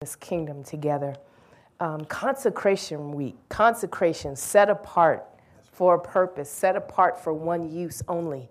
this kingdom together. Um, consecration week, consecration set apart for a purpose, set apart for one use only.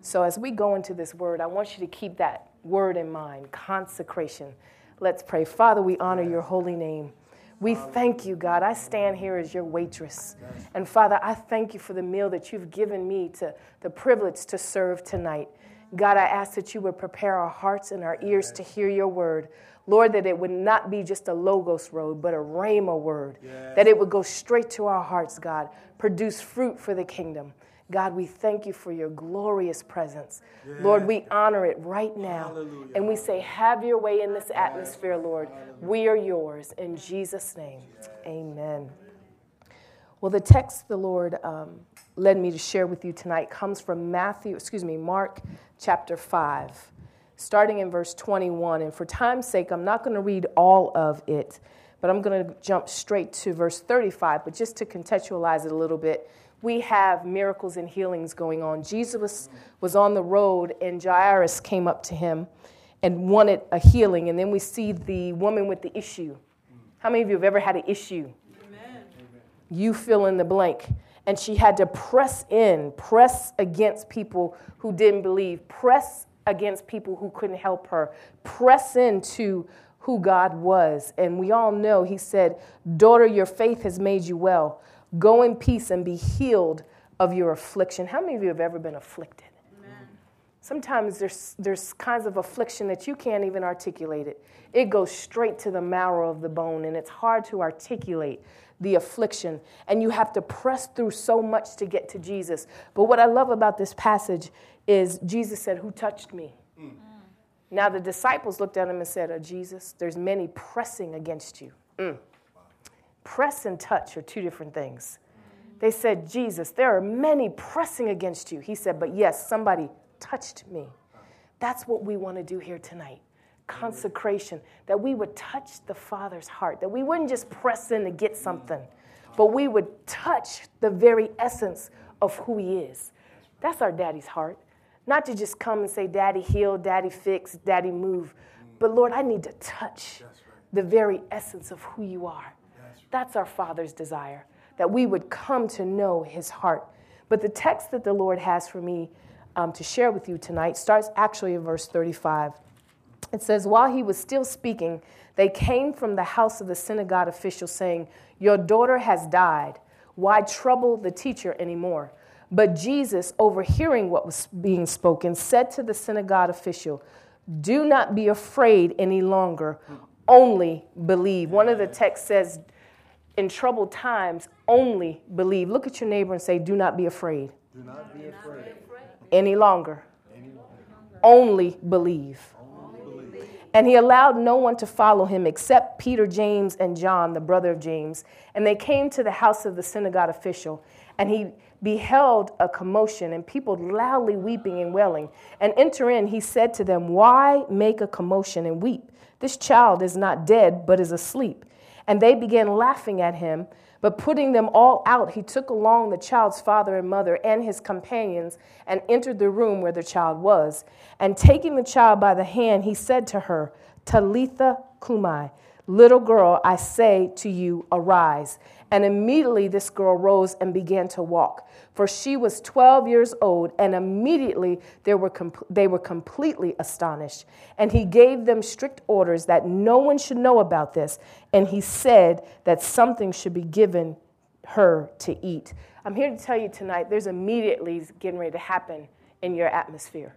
So as we go into this word, I want you to keep that word in mind consecration. Let's pray. Father, we honor your holy name. We thank you, God. I stand here as your waitress. And Father, I thank you for the meal that you've given me to the privilege to serve tonight. God, I ask that you would prepare our hearts and our ears to hear your word. Lord, that it would not be just a logos road, but a rhema word, yes. that it would go straight to our hearts, God, produce fruit for the kingdom. God, we thank you for your glorious presence. Yes. Lord, we honor it right now. Hallelujah. And we say, Have your way in this atmosphere, Lord. Hallelujah. We are yours. In Jesus' name, yes. amen. Well, the text the Lord um, led me to share with you tonight comes from Matthew, excuse me, Mark chapter 5 starting in verse 21. And for time's sake, I'm not going to read all of it, but I'm going to jump straight to verse 35. But just to contextualize it a little bit, we have miracles and healings going on. Jesus was on the road, and Jairus came up to him and wanted a healing. And then we see the woman with the issue. How many of you have ever had an issue? Amen. You fill in the blank and she had to press in, press against people who didn't believe, press against people who couldn't help her, press into who God was. And we all know he said, Daughter, your faith has made you well. Go in peace and be healed of your affliction. How many of you have ever been afflicted? Amen. Sometimes there's, there's kinds of affliction that you can't even articulate it. It goes straight to the marrow of the bone, and it's hard to articulate the affliction. And you have to press through so much to get to Jesus. But what I love about this passage is Jesus said, Who touched me? Mm. Now the disciples looked at him and said, oh, Jesus, there's many pressing against you. Mm. Press and touch are two different things. They said, Jesus, there are many pressing against you. He said, But yes, somebody touched me. That's what we want to do here tonight consecration, that we would touch the Father's heart, that we wouldn't just press in to get something, but we would touch the very essence of who He is. That's our daddy's heart. Not to just come and say, Daddy heal, Daddy fix, Daddy move. But Lord, I need to touch the very essence of who you are. That's our Father's desire, that we would come to know his heart. But the text that the Lord has for me um, to share with you tonight starts actually in verse 35. It says, While he was still speaking, they came from the house of the synagogue official saying, Your daughter has died. Why trouble the teacher anymore? But Jesus, overhearing what was being spoken, said to the synagogue official, Do not be afraid any longer, only believe. One of the texts says, In troubled times, only believe. Look at your neighbor and say, Do not be afraid. Do not be afraid. Any longer. Any longer. Only believe. And he allowed no one to follow him except Peter, James, and John, the brother of James. And they came to the house of the synagogue official. And he beheld a commotion and people loudly weeping and wailing. And enter in, he said to them, Why make a commotion and weep? This child is not dead, but is asleep. And they began laughing at him. But putting them all out, he took along the child's father and mother and his companions and entered the room where the child was. And taking the child by the hand, he said to her, Talitha cumi, little girl, I say to you, arise. And immediately this girl rose and began to walk. For she was 12 years old, and immediately they were, they were completely astonished. And he gave them strict orders that no one should know about this. And he said that something should be given her to eat. I'm here to tell you tonight there's immediately getting ready to happen in your atmosphere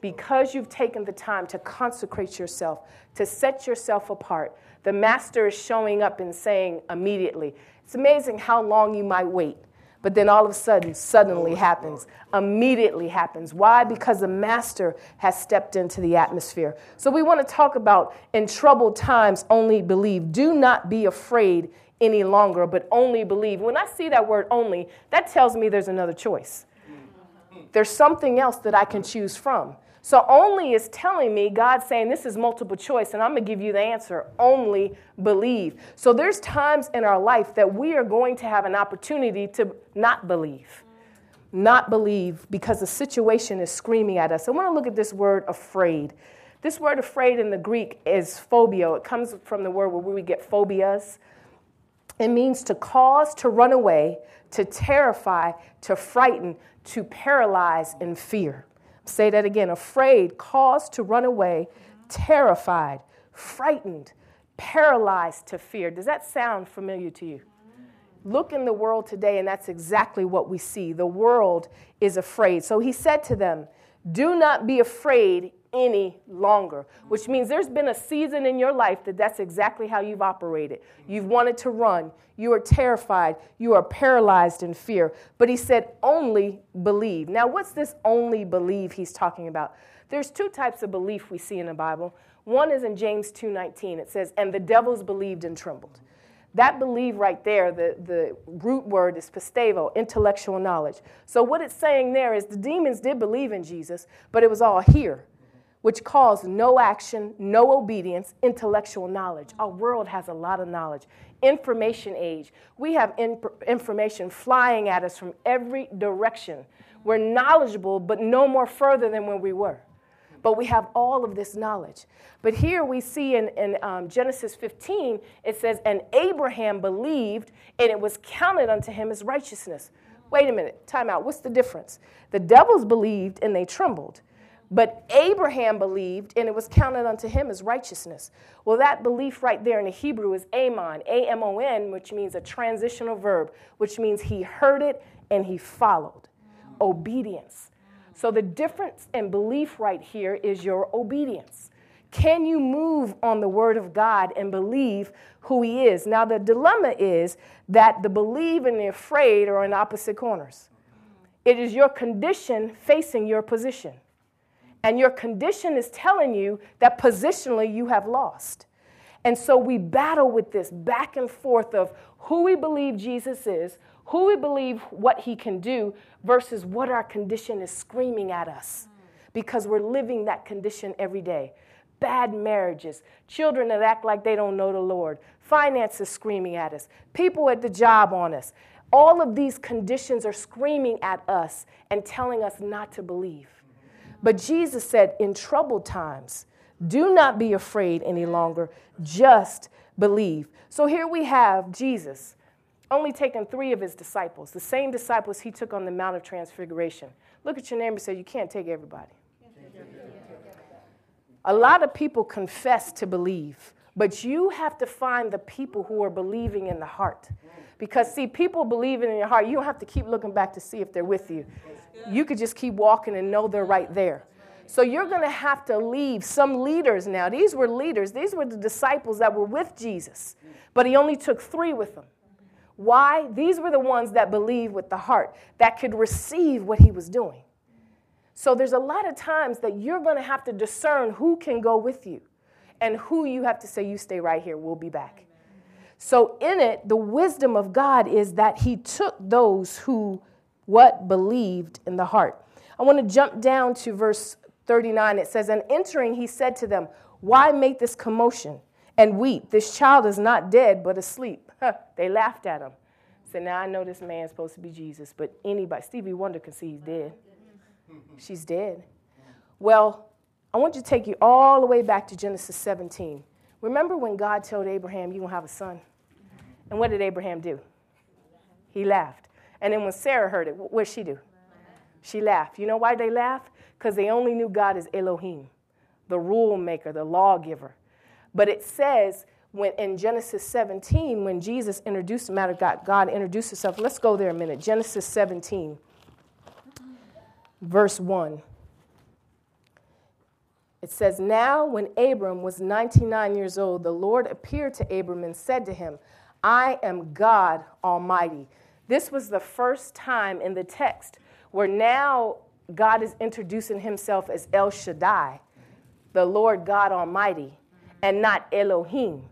because you've taken the time to consecrate yourself, to set yourself apart, the master is showing up and saying immediately. It's amazing how long you might wait, but then all of a sudden, suddenly oh, happens, immediately happens. Why? Because the master has stepped into the atmosphere. So we want to talk about in troubled times, only believe. Do not be afraid any longer, but only believe. When I see that word only, that tells me there's another choice. There's something else that I can choose from. So only is telling me, God saying this is multiple choice, and I'm gonna give you the answer. Only believe. So there's times in our life that we are going to have an opportunity to not believe. Not believe because the situation is screaming at us. I want to look at this word afraid. This word afraid in the Greek is phobia. It comes from the word where we get phobias. It means to cause to run away, to terrify, to frighten, to paralyze in fear. Say that again afraid, caused to run away, terrified, frightened, paralyzed to fear. Does that sound familiar to you? Look in the world today, and that's exactly what we see. The world is afraid. So he said to them, Do not be afraid any longer, which means there's been a season in your life that that's exactly how you've operated. You've wanted to run, you are terrified, you are paralyzed in fear. But he said, only believe. Now, what's this only believe he's talking about? There's two types of belief we see in the Bible. One is in James 2:19. It says, "And the devils believed and trembled." That believe right there, the, the root word is pistevo, intellectual knowledge. So what it's saying there is the demons did believe in Jesus, but it was all here which calls no action, no obedience, intellectual knowledge. Our world has a lot of knowledge. Information age. We have in- information flying at us from every direction. We're knowledgeable, but no more further than when we were. But we have all of this knowledge. But here we see in, in um, Genesis 15, it says, And Abraham believed, and it was counted unto him as righteousness. Wait a minute, time out. What's the difference? The devils believed and they trembled. But Abraham believed, and it was counted unto him as righteousness. Well, that belief right there in the Hebrew is amon, A M O N, which means a transitional verb, which means he heard it and he followed. Obedience. So the difference in belief right here is your obedience. Can you move on the word of God and believe who he is? Now, the dilemma is that the believe and the afraid are in opposite corners. It is your condition facing your position. And your condition is telling you that positionally you have lost. And so we battle with this back and forth of who we believe Jesus is, who we believe what he can do, versus what our condition is screaming at us because we're living that condition every day. Bad marriages, children that act like they don't know the Lord, finances screaming at us, people at the job on us. All of these conditions are screaming at us and telling us not to believe. But Jesus said, in troubled times, do not be afraid any longer, just believe. So here we have Jesus only taking three of his disciples, the same disciples he took on the Mount of Transfiguration. Look at your neighbor and say, You can't take everybody. A lot of people confess to believe, but you have to find the people who are believing in the heart. Because, see, people believing in your heart, you don't have to keep looking back to see if they're with you you could just keep walking and know they're right there. So you're going to have to leave some leaders now. These were leaders, these were the disciples that were with Jesus, but he only took three with him. Why? These were the ones that believed with the heart, that could receive what he was doing. So there's a lot of times that you're going to have to discern who can go with you and who you have to say, You stay right here, we'll be back. So in it, the wisdom of God is that he took those who what believed in the heart. I want to jump down to verse 39. It says, And entering, he said to them, Why make this commotion and weep? This child is not dead, but asleep. they laughed at him. Said, Now I know this man's supposed to be Jesus, but anybody, Stevie Wonder can see he's dead. She's dead. Well, I want you to take you all the way back to Genesis 17. Remember when God told Abraham, You're going to have a son? And what did Abraham do? He laughed. And then when Sarah heard it, what did she do? She laughed. You know why they laughed? Because they only knew God as Elohim, the rule maker, the lawgiver. But it says when in Genesis 17, when Jesus introduced the matter, God, God introduced himself. Let's go there a minute. Genesis 17, verse 1. It says, Now when Abram was 99 years old, the Lord appeared to Abram and said to him, I am God Almighty. This was the first time in the text where now God is introducing himself as El Shaddai, the Lord God Almighty, and not Elohim,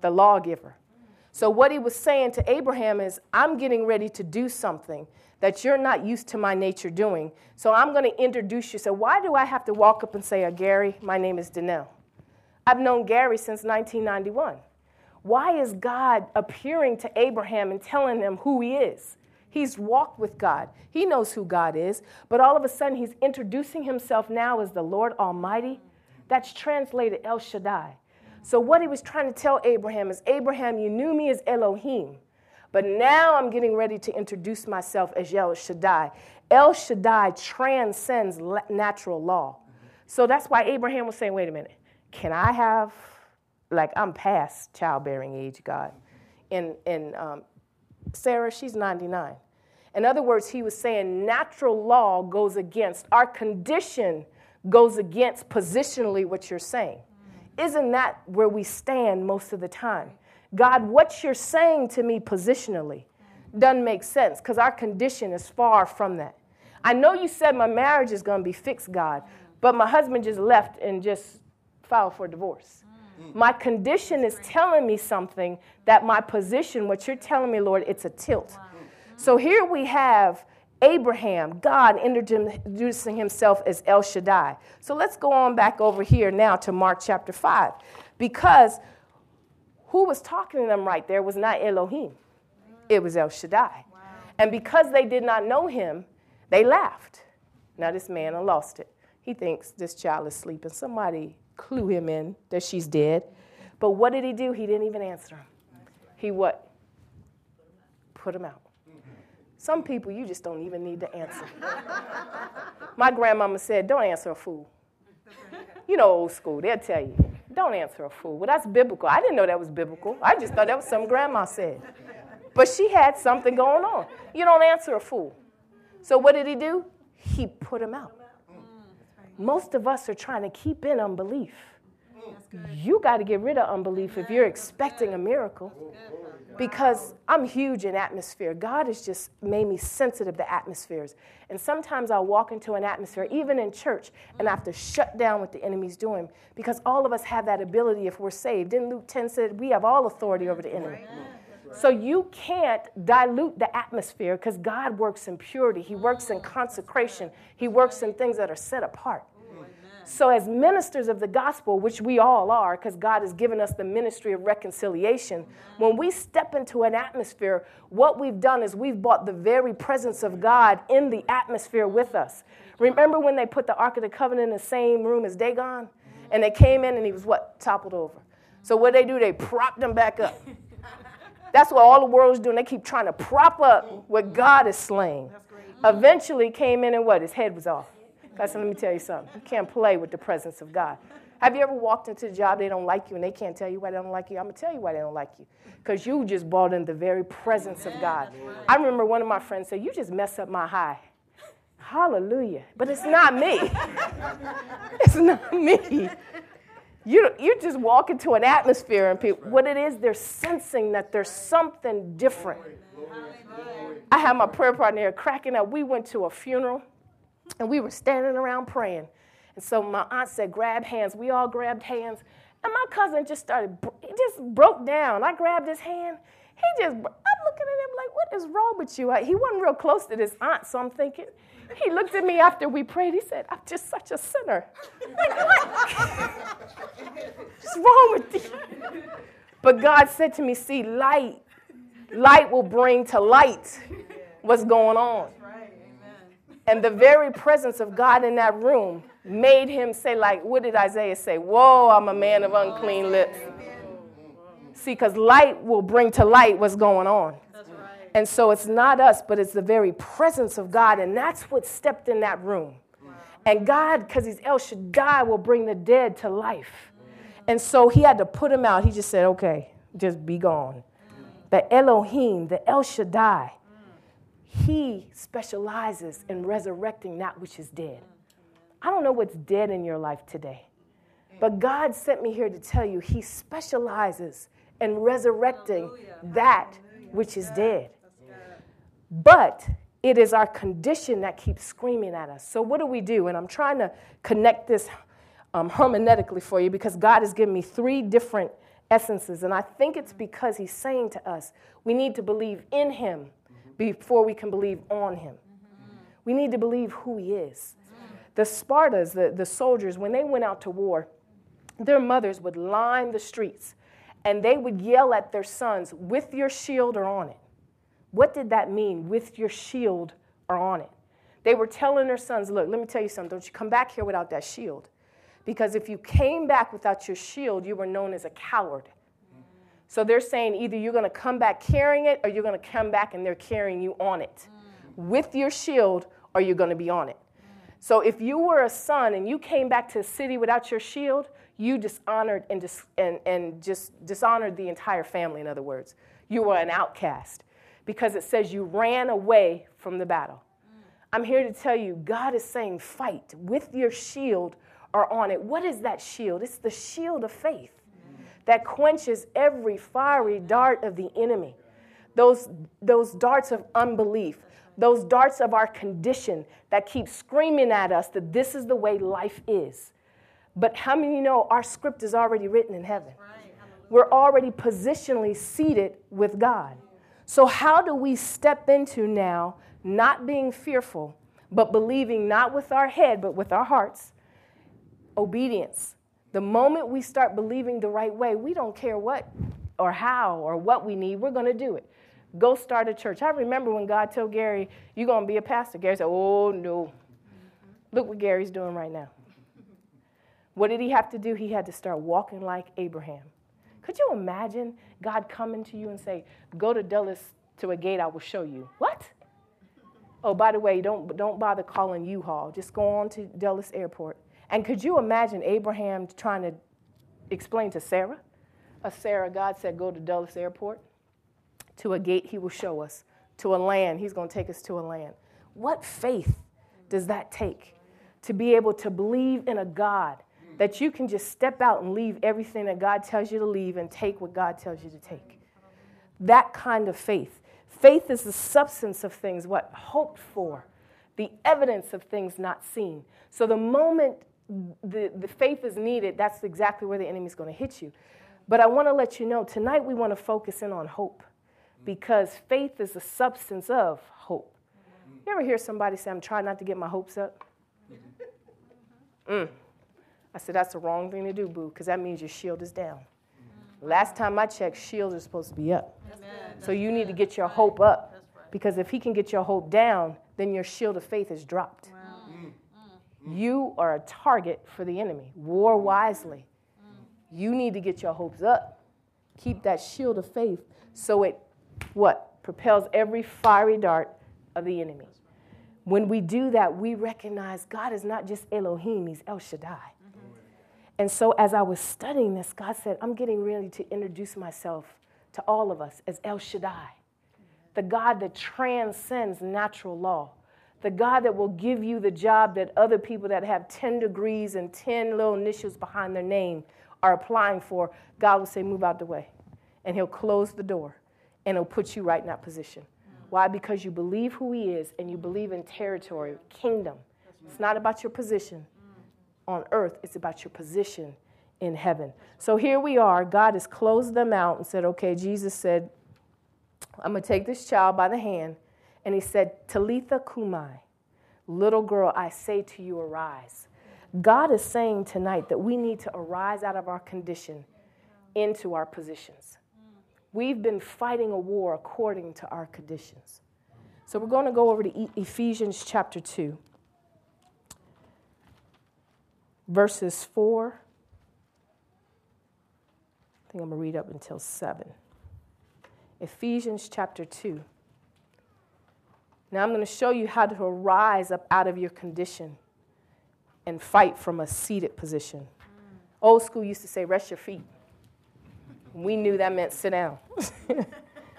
the lawgiver. So, what he was saying to Abraham is, I'm getting ready to do something that you're not used to my nature doing. So, I'm going to introduce you. So, why do I have to walk up and say, uh, Gary, my name is Danelle? I've known Gary since 1991. Why is God appearing to Abraham and telling him who he is? He's walked with God. He knows who God is, but all of a sudden he's introducing himself now as the Lord Almighty, That's translated El Shaddai. So, what he was trying to tell Abraham is Abraham, you knew me as Elohim, but now I'm getting ready to introduce myself as El Shaddai. El Shaddai transcends natural law. So, that's why Abraham was saying, wait a minute, can I have, like, I'm past childbearing age, God. And, and um, Sarah, she's 99. In other words, he was saying natural law goes against, our condition goes against positionally what you're saying. Isn't that where we stand most of the time? God, what you're saying to me positionally doesn't make sense because our condition is far from that. I know you said my marriage is going to be fixed, God, but my husband just left and just filed for divorce. Mm. My condition is telling me something that my position, what you're telling me, Lord, it's a tilt. So here we have Abraham, God introducing himself as El Shaddai. So let's go on back over here now to Mark chapter 5. Because who was talking to them right there was not Elohim, it was El Shaddai. Wow. And because they did not know him, they laughed. Now, this man lost it. He thinks this child is sleeping. Somebody clue him in that she's dead. But what did he do? He didn't even answer him. He what? Put him out. Some people you just don't even need to answer. My grandmama said, Don't answer a fool. You know, old school, they'll tell you, Don't answer a fool. Well, that's biblical. I didn't know that was biblical. I just thought that was something grandma said. But she had something going on. You don't answer a fool. So what did he do? He put him out. Most of us are trying to keep in unbelief. You got to get rid of unbelief if you're expecting a miracle because I'm huge in atmosphere. God has just made me sensitive to atmospheres. And sometimes I'll walk into an atmosphere, even in church, and I have to shut down what the enemy's doing because all of us have that ability if we're saved. In Luke 10 said, we have all authority over the enemy. So you can't dilute the atmosphere because God works in purity. He works in consecration. He works in things that are set apart. So, as ministers of the gospel, which we all are, because God has given us the ministry of reconciliation, when we step into an atmosphere, what we've done is we've brought the very presence of God in the atmosphere with us. Remember when they put the Ark of the Covenant in the same room as Dagon? And they came in and he was what? Toppled over. So, what they do, they propped him back up. That's what all the world's doing. They keep trying to prop up what God is slaying. Eventually came in and what? His head was off. Said, let me tell you something. You can't play with the presence of God. Have you ever walked into a job, they don't like you, and they can't tell you why they don't like you? I'm going to tell you why they don't like you. Because you just brought in the very presence of God. I remember one of my friends said, You just mess up my high. Hallelujah. But it's not me. it's not me. You, you just walk into an atmosphere, and people, what it is, they're sensing that there's something different. I had my prayer partner here cracking up. We went to a funeral and we were standing around praying. And so my aunt said, grab hands. We all grabbed hands. And my cousin just started, he just broke down. I grabbed his hand. He just, I'm looking at him like, what is wrong with you? He wasn't real close to this aunt, so I'm thinking, he looked at me after we prayed. He said, I'm just such a sinner. Like, what? What's wrong with you? But God said to me, see, light, light will bring to light what's going on. And the very presence of God in that room made him say, like, what did Isaiah say? Whoa, I'm a man of unclean lips. See, because light will bring to light what's going on. And so it's not us, but it's the very presence of God. And that's what stepped in that room. And God, because he's El Shaddai, will bring the dead to life. And so he had to put him out. He just said, okay, just be gone. The Elohim, the El Shaddai, he specializes in resurrecting that which is dead. I don't know what's dead in your life today, but God sent me here to tell you He specializes in resurrecting that which is dead. But it is our condition that keeps screaming at us. So, what do we do? And I'm trying to connect this um, hermeneutically for you because God has given me three different essences. And I think it's because He's saying to us, we need to believe in Him before we can believe on him. We need to believe who he is. The Spartans, the, the soldiers, when they went out to war, their mothers would line the streets and they would yell at their sons, with your shield or on it. What did that mean, with your shield or on it? They were telling their sons, look, let me tell you something, don't you come back here without that shield. Because if you came back without your shield, you were known as a coward. So they're saying either you're going to come back carrying it or you're going to come back and they're carrying you on it mm. with your shield or you're going to be on it. Mm. So if you were a son and you came back to a city without your shield, you dishonored and, dis- and, and just dishonored the entire family, in other words. You were an outcast because it says you ran away from the battle. Mm. I'm here to tell you, God is saying, fight with your shield or on it. What is that shield? It's the shield of faith that quenches every fiery dart of the enemy. Those, those darts of unbelief, those darts of our condition that keep screaming at us that this is the way life is. But how many know our script is already written in heaven? We're already positionally seated with God. So, how do we step into now not being fearful, but believing not with our head, but with our hearts? Obedience. The moment we start believing the right way, we don't care what or how or what we need, we're going to do it. Go start a church. I remember when God told Gary, You're going to be a pastor. Gary said, Oh, no. Look what Gary's doing right now. What did he have to do? He had to start walking like Abraham. Could you imagine God coming to you and say, Go to Dulles to a gate I will show you? What? Oh, by the way, don't, don't bother calling U-Haul. Just go on to Dulles Airport. And could you imagine Abraham trying to explain to Sarah? A Sarah, God said, Go to Dulles Airport to a gate he will show us, to a land, he's going to take us to a land. What faith does that take to be able to believe in a God that you can just step out and leave everything that God tells you to leave and take what God tells you to take? That kind of faith. Faith is the substance of things, what hoped for, the evidence of things not seen. So the moment the, the faith is needed, that's exactly where the enemy's going to hit you. But I want to let you know tonight we want to focus in on hope because faith is the substance of hope. You ever hear somebody say, I'm trying not to get my hopes up? Mm. I said, that's the wrong thing to do, boo, because that means your shield is down. Last time I checked, shields are supposed to be up. So you need to get your hope up. Because if he can get your hope down, then your shield of faith is dropped. You are a target for the enemy. War wisely. You need to get your hopes up. Keep that shield of faith so it what? Propels every fiery dart of the enemy. When we do that, we recognize God is not just Elohim, He's El Shaddai. And so, as I was studying this, God said, I'm getting ready to introduce myself to all of us as El Shaddai, the God that transcends natural law, the God that will give you the job that other people that have 10 degrees and 10 little initials behind their name are applying for. God will say, Move out the way. And He'll close the door and He'll put you right in that position. Why? Because you believe who He is and you believe in territory, kingdom. It's not about your position on earth, it's about your position in heaven. So here we are. God has closed them out and said, okay, Jesus said, I'm going to take this child by the hand. And he said, Talitha Kumai, little girl, I say to you, arise. God is saying tonight that we need to arise out of our condition into our positions. We've been fighting a war according to our conditions. So we're going to go over to Ephesians chapter 2, verses 4. I think I'm going to read up until 7. Ephesians chapter 2. Now I'm going to show you how to arise up out of your condition and fight from a seated position. Old school used to say, rest your feet we knew that meant sit down.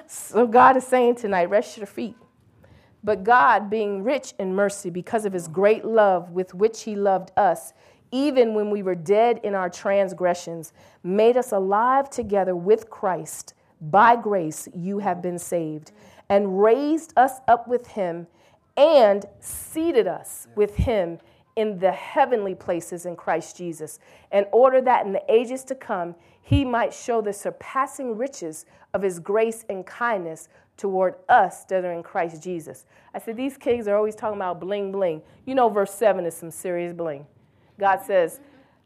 so God is saying tonight, rest your feet. But God, being rich in mercy because of his great love with which he loved us, even when we were dead in our transgressions, made us alive together with Christ. By grace you have been saved, and raised us up with him, and seated us with him in the heavenly places in Christ Jesus, in order that in the ages to come he might show the surpassing riches of his grace and kindness toward us that are in Christ Jesus. I said, These kids are always talking about bling bling. You know, verse 7 is some serious bling. God says,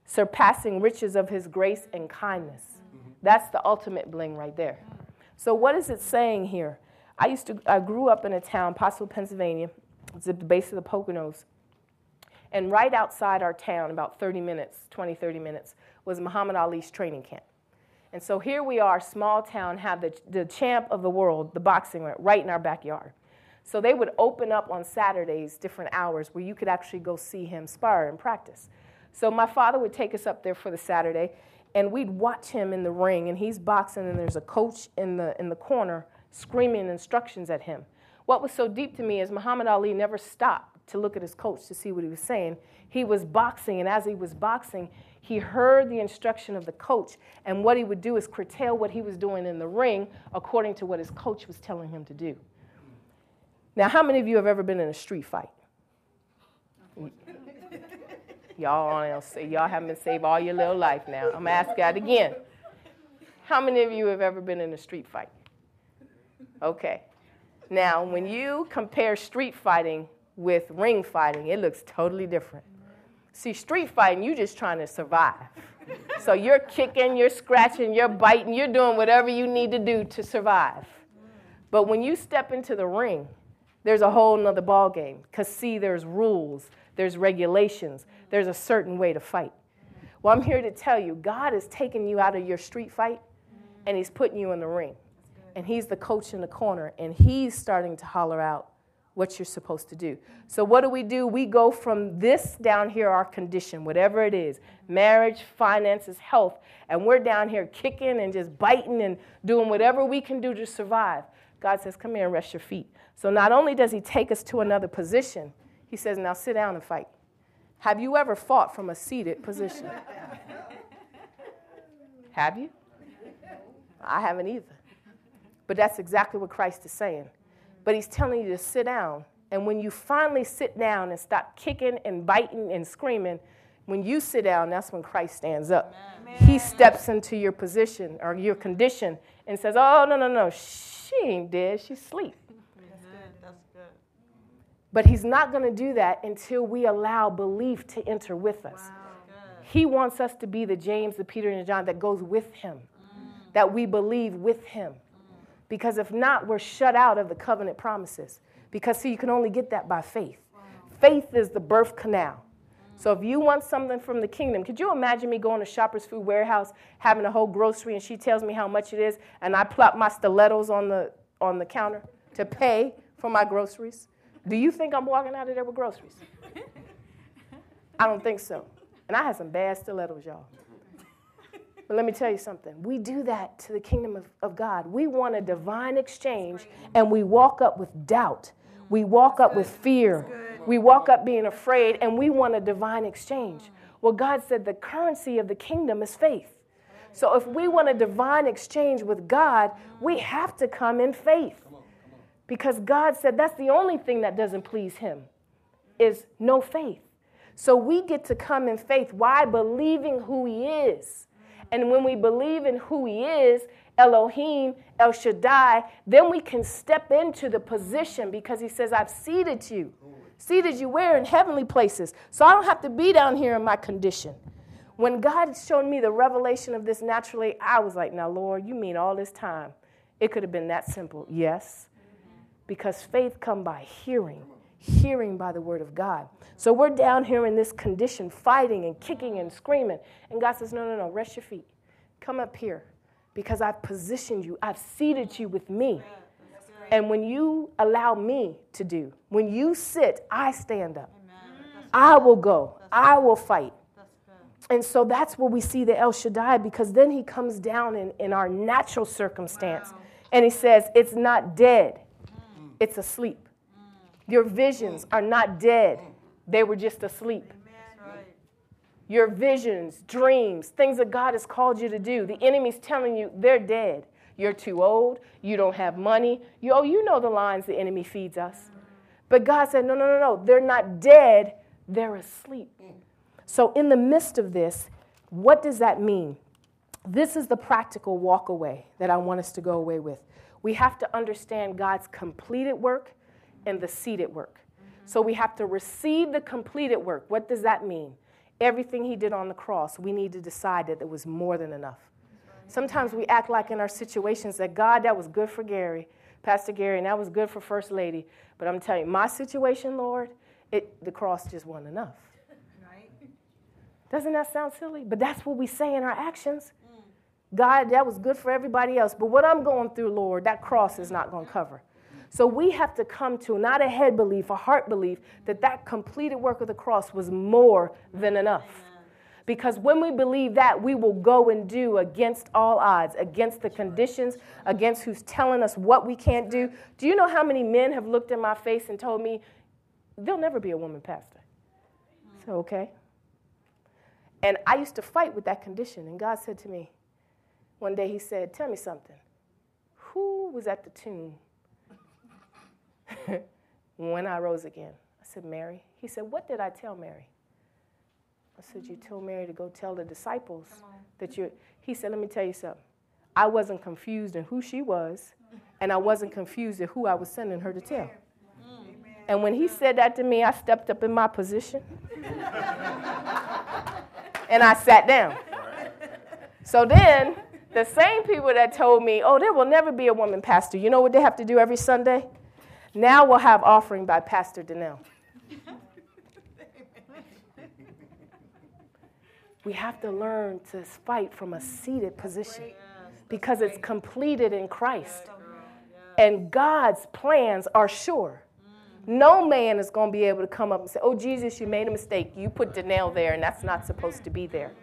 surpassing riches of his grace and kindness. Mm-hmm. That's the ultimate bling right there. So, what is it saying here? I used to, I grew up in a town, Pottsville, Pennsylvania. It's at the base of the Poconos. And right outside our town, about 30 minutes, 20, 30 minutes, was Muhammad Ali's training camp. And so here we are, small town, have the, the champ of the world, the boxing ring, right in our backyard. So they would open up on Saturdays, different hours, where you could actually go see him spar and practice. So my father would take us up there for the Saturday, and we'd watch him in the ring, and he's boxing, and there's a coach in the, in the corner screaming instructions at him. What was so deep to me is Muhammad Ali never stopped to look at his coach to see what he was saying. He was boxing, and as he was boxing, he heard the instruction of the coach, and what he would do is curtail what he was doing in the ring according to what his coach was telling him to do. Now, how many of you have ever been in a street fight? y'all y'all haven't been saved all your little life now. I'm gonna ask God again. How many of you have ever been in a street fight? Okay. Now, when you compare street fighting with ring fighting, it looks totally different. See, street fighting, you're just trying to survive. So you're kicking, you're scratching, you're biting, you're doing whatever you need to do to survive. But when you step into the ring, there's a whole nother ball game. Because see, there's rules, there's regulations, there's a certain way to fight. Well, I'm here to tell you, God is taking you out of your street fight and He's putting you in the ring. And He's the coach in the corner, and He's starting to holler out what you're supposed to do. So, what do we do? We go from this down here, our condition, whatever it is marriage, finances, health, and we're down here kicking and just biting and doing whatever we can do to survive. God says, Come here and rest your feet. So, not only does He take us to another position, He says, Now sit down and fight. Have you ever fought from a seated position? Have you? I haven't either. But that's exactly what Christ is saying but he's telling you to sit down. And when you finally sit down and stop kicking and biting and screaming, when you sit down, that's when Christ stands up. Amen. He steps into your position or your condition and says, Oh, no, no, no, she ain't dead, she's asleep. That's good. That's good. But he's not going to do that until we allow belief to enter with us. Wow. He wants us to be the James, the Peter, and the John that goes with him, mm. that we believe with him. Because if not, we're shut out of the covenant promises. Because, see, you can only get that by faith. Faith is the birth canal. So if you want something from the kingdom, could you imagine me going to Shoppers Food Warehouse, having a whole grocery, and she tells me how much it is, and I plop my stilettos on the on the counter to pay for my groceries? Do you think I'm walking out of there with groceries? I don't think so. And I had some bad stilettos, y'all. But let me tell you something. We do that to the kingdom of, of God. We want a divine exchange, and we walk up with doubt. We walk up with fear. We walk up being afraid, and we want a divine exchange. Well, God said the currency of the kingdom is faith. So if we want a divine exchange with God, we have to come in faith. Because God said that's the only thing that doesn't please him is no faith. So we get to come in faith. Why? Believing who he is. And when we believe in who He is, Elohim, El Shaddai, then we can step into the position because He says, I've seated you. Seated you where? In heavenly places. So I don't have to be down here in my condition. When God showed me the revelation of this naturally, I was like, now, Lord, you mean all this time? It could have been that simple. Yes. Because faith come by hearing hearing by the word of God. So we're down here in this condition, fighting and kicking and screaming. And God says, No, no, no, rest your feet. Come up here because I've positioned you, I've seated you with me. And when you allow me to do, when you sit, I stand up. I will go, I will fight. And so that's where we see the El Shaddai because then he comes down in, in our natural circumstance and he says, It's not dead, it's asleep. Your visions are not dead, they were just asleep. Your visions, dreams, things that God has called you to do, the enemy's telling you they're dead. You're too old. You don't have money. You, oh, you know the lines the enemy feeds us. But God said, no, no, no, no. They're not dead. They're asleep. So, in the midst of this, what does that mean? This is the practical walk away that I want us to go away with. We have to understand God's completed work and the seated work. So we have to receive the completed work. What does that mean? Everything he did on the cross, we need to decide that it was more than enough. Sometimes we act like in our situations that God, that was good for Gary, Pastor Gary, and that was good for First Lady. But I'm telling you, my situation, Lord, it, the cross just wasn't enough. Right? Doesn't that sound silly? But that's what we say in our actions. Mm. God, that was good for everybody else. But what I'm going through, Lord, that cross is not going to cover. So we have to come to not a head belief, a heart belief that that completed work of the cross was more than enough. Because when we believe that, we will go and do against all odds, against the conditions, against who's telling us what we can't do. Do you know how many men have looked in my face and told me, there'll never be a woman pastor? So, okay. And I used to fight with that condition. And God said to me, one day, He said, Tell me something. Who was at the tomb when I rose again? I said, Mary. He said, What did I tell Mary? I said, You told Mary to go tell the disciples that you're." He said, Let me tell you something. I wasn't confused in who she was, and I wasn't confused in who I was sending her to tell. And when he said that to me, I stepped up in my position and I sat down. So then, the same people that told me, oh, there will never be a woman pastor, you know what they have to do every Sunday? Now we'll have offering by Pastor Donnell. we have to learn to fight from a seated position because it's completed in Christ. And God's plans are sure. No man is going to be able to come up and say, Oh, Jesus, you made a mistake. You put the nail there, and that's not supposed to be there.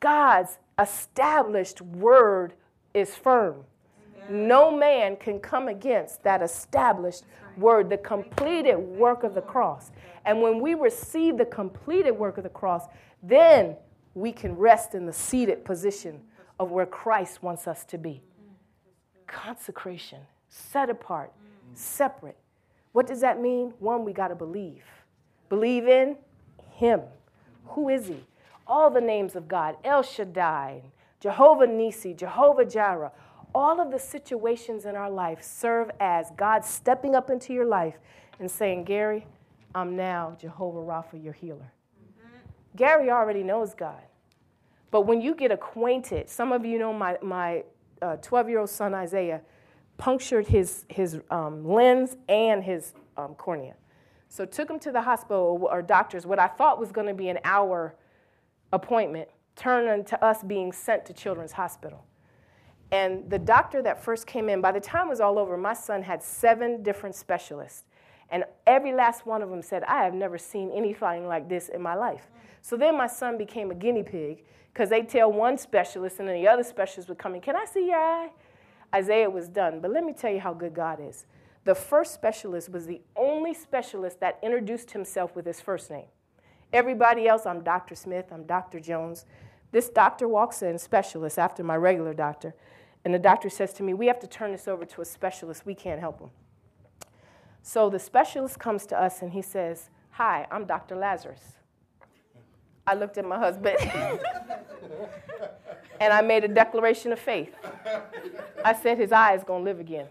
God's established word is firm. No man can come against that established word, the completed work of the cross. And when we receive the completed work of the cross, then we can rest in the seated position of where Christ wants us to be. Consecration, set apart, separate. What does that mean? One, we got to believe. Believe in Him. Who is He? All the names of God El Shaddai, Jehovah Nisi, Jehovah Jireh. All of the situations in our life serve as God stepping up into your life and saying, Gary, I'm now Jehovah Rapha, your healer. Mm-hmm. Gary already knows God. But when you get acquainted, some of you know my, my 12 uh, year old son Isaiah punctured his, his um, lens and his um, cornea. So took him to the hospital or doctors. What I thought was going to be an hour appointment turned into us being sent to Children's Hospital. And the doctor that first came in, by the time it was all over, my son had seven different specialists. And every last one of them said, I have never seen anything like this in my life. So then my son became a guinea pig because they tell one specialist and then the other specialist would come in, Can I see your eye? Isaiah was done. But let me tell you how good God is. The first specialist was the only specialist that introduced himself with his first name. Everybody else, I'm Dr. Smith, I'm Dr. Jones. This doctor walks in, specialist, after my regular doctor, and the doctor says to me, We have to turn this over to a specialist. We can't help him. So the specialist comes to us and he says, Hi, I'm Dr. Lazarus. I looked at my husband and I made a declaration of faith. I said, His eye is going to live again.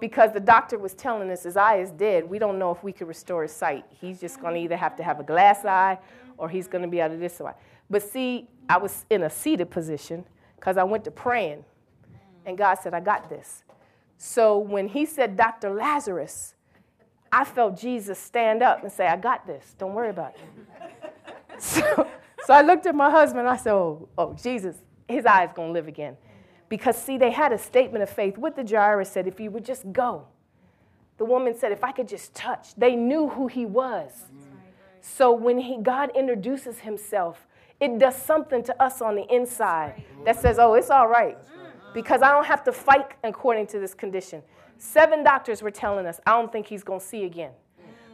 Because the doctor was telling us his eye is dead. We don't know if we could restore his sight. He's just going to either have to have a glass eye or he's going to be out of this eye. But see, I was in a seated position because I went to praying. And God said, I got this. So when he said, Dr. Lazarus, I felt Jesus stand up and say, I got this. Don't worry about it. So, so I looked at my husband. I said, Oh, oh Jesus, his eye is going to live again. Because, see, they had a statement of faith. What the Jairus said, if you would just go. The woman said, if I could just touch. They knew who he was. So when he, God introduces himself, it does something to us on the inside that says, oh, it's all right. Because I don't have to fight according to this condition. Seven doctors were telling us, I don't think he's going to see again.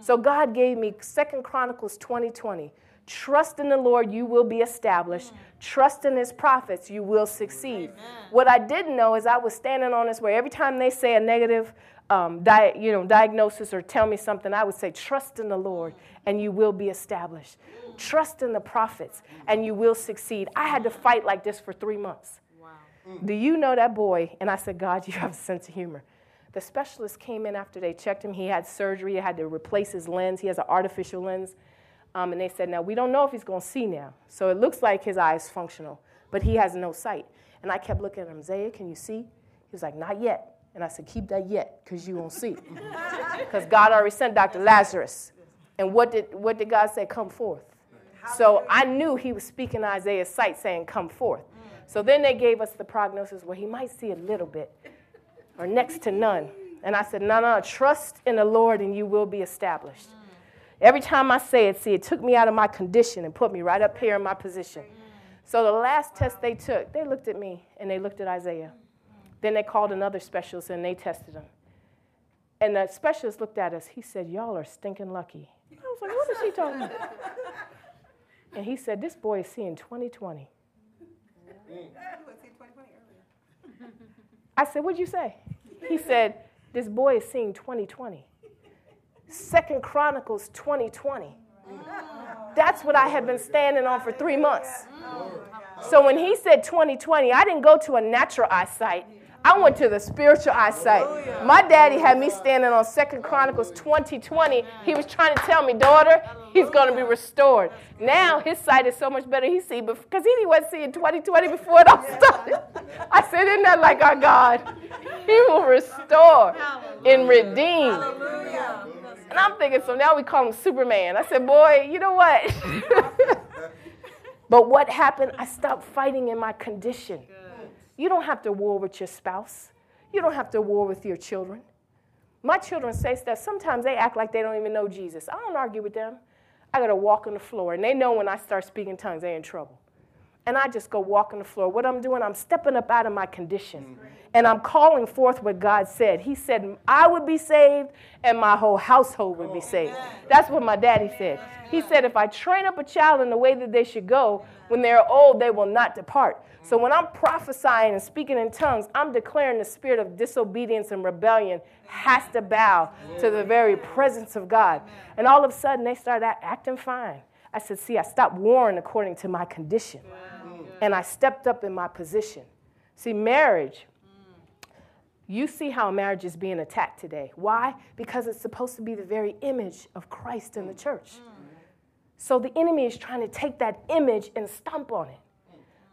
So God gave me Second Chronicles 2020. 20. Trust in the Lord, you will be established. Trust in his prophets, you will succeed. Amen. What I didn't know is I was standing on this way. Every time they say a negative um, di- you know, diagnosis or tell me something, I would say, Trust in the Lord, and you will be established. Trust in the prophets, and you will succeed. I had to fight like this for three months. Wow. Do you know that boy? And I said, God, you have a sense of humor. The specialist came in after they checked him. He had surgery, he had to replace his lens. He has an artificial lens. Um, and they said, now we don't know if he's going to see now. So it looks like his eye is functional, but he has no sight. And I kept looking at him, Zaya, can you see? He was like, not yet. And I said, keep that yet, because you won't see. Because God already sent Dr. Lazarus. And what did, what did God say? Come forth. So I knew he was speaking Isaiah's sight, saying, Come forth. So then they gave us the prognosis where he might see a little bit or next to none. And I said, No, no, trust in the Lord and you will be established. Every time I say it, see, it took me out of my condition and put me right up here in my position. So the last test they took, they looked at me and they looked at Isaiah. Then they called another specialist and they tested him. And the specialist looked at us. He said, Y'all are stinking lucky. I was like, What is she talking about? And he said, This boy is seeing 2020. Mm. I said, What'd you say? He said, This boy is seeing 2020. Second Chronicles 2020. That's what I had been standing on for three months. So when he said 2020, I didn't go to a natural eyesight. I went to the spiritual eyesight. My daddy had me standing on Second Chronicles 2020. He was trying to tell me, daughter, he's going to be restored. Now his sight is so much better. He see because he wasn't seeing 2020 before it all started. I said, isn't that like our God? He will restore and redeem. And I'm thinking, so now we call him Superman. I said, boy, you know what? but what happened? I stopped fighting in my condition. You don't have to war with your spouse. You don't have to war with your children. My children say stuff. Sometimes they act like they don't even know Jesus. I don't argue with them. I got to walk on the floor, and they know when I start speaking tongues, they're in trouble. And I just go walk on the floor. What I'm doing, I'm stepping up out of my condition. And I'm calling forth what God said. He said, I would be saved and my whole household would be oh, saved. That's what my daddy said. He said, if I train up a child in the way that they should go, when they're old, they will not depart. So when I'm prophesying and speaking in tongues, I'm declaring the spirit of disobedience and rebellion has to bow to the very presence of God. And all of a sudden, they started acting fine. I said, See, I stopped warring according to my condition. And I stepped up in my position. See, marriage, you see how marriage is being attacked today. Why? Because it's supposed to be the very image of Christ in the church. So the enemy is trying to take that image and stomp on it.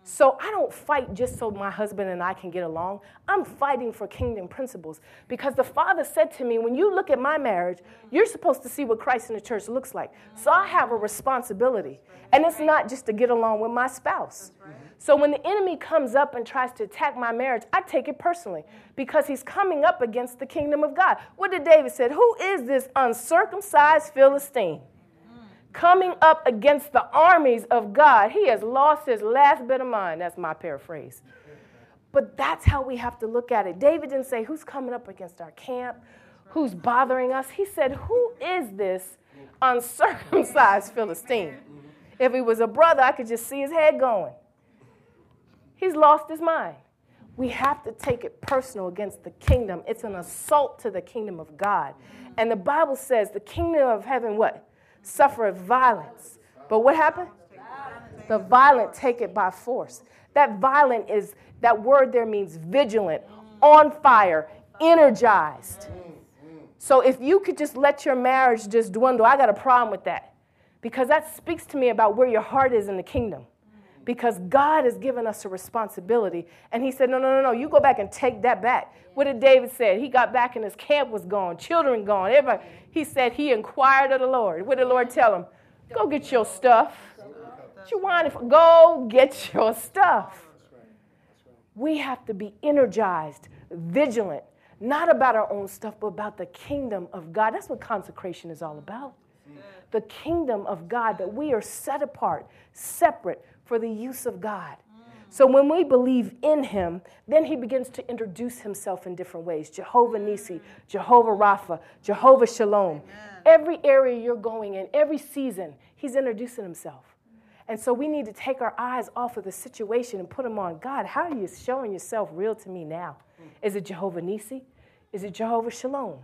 So I don't fight just so my husband and I can get along. I'm fighting for kingdom principles because the Father said to me, when you look at my marriage, you're supposed to see what Christ in the church looks like. So I have a responsibility. And it's not just to get along with my spouse. So when the enemy comes up and tries to attack my marriage, I take it personally because he's coming up against the kingdom of God. What did David said? Who is this uncircumcised Philistine? Coming up against the armies of God, he has lost his last bit of mind. That's my paraphrase. But that's how we have to look at it. David didn't say, Who's coming up against our camp? Who's bothering us? He said, Who is this uncircumcised Philistine? If he was a brother, I could just see his head going. He's lost his mind. We have to take it personal against the kingdom. It's an assault to the kingdom of God. And the Bible says the kingdom of heaven, what? Suffereth violence. But what happened? The violent take it by force. That violent is, that word there means vigilant, on fire, energized. So if you could just let your marriage just dwindle, I got a problem with that. Because that speaks to me about where your heart is in the kingdom because God has given us a responsibility. And he said, No, no, no, no, you go back and take that back. What did David say? He got back and his camp was gone, children gone, everybody. He said he inquired of the Lord. What did the Lord tell him? Go get your stuff. What you want? for? Go get your stuff. We have to be energized, vigilant, not about our own stuff, but about the kingdom of God. That's what consecration is all about. The kingdom of God, that we are set apart, separate, for the use of God. So when we believe in him, then he begins to introduce himself in different ways. Jehovah Nisi, Jehovah Rapha, Jehovah Shalom. Every area you're going in, every season, he's introducing himself. And so we need to take our eyes off of the situation and put them on God. How are you showing yourself real to me now? Is it Jehovah Nisi? Is it Jehovah Shalom?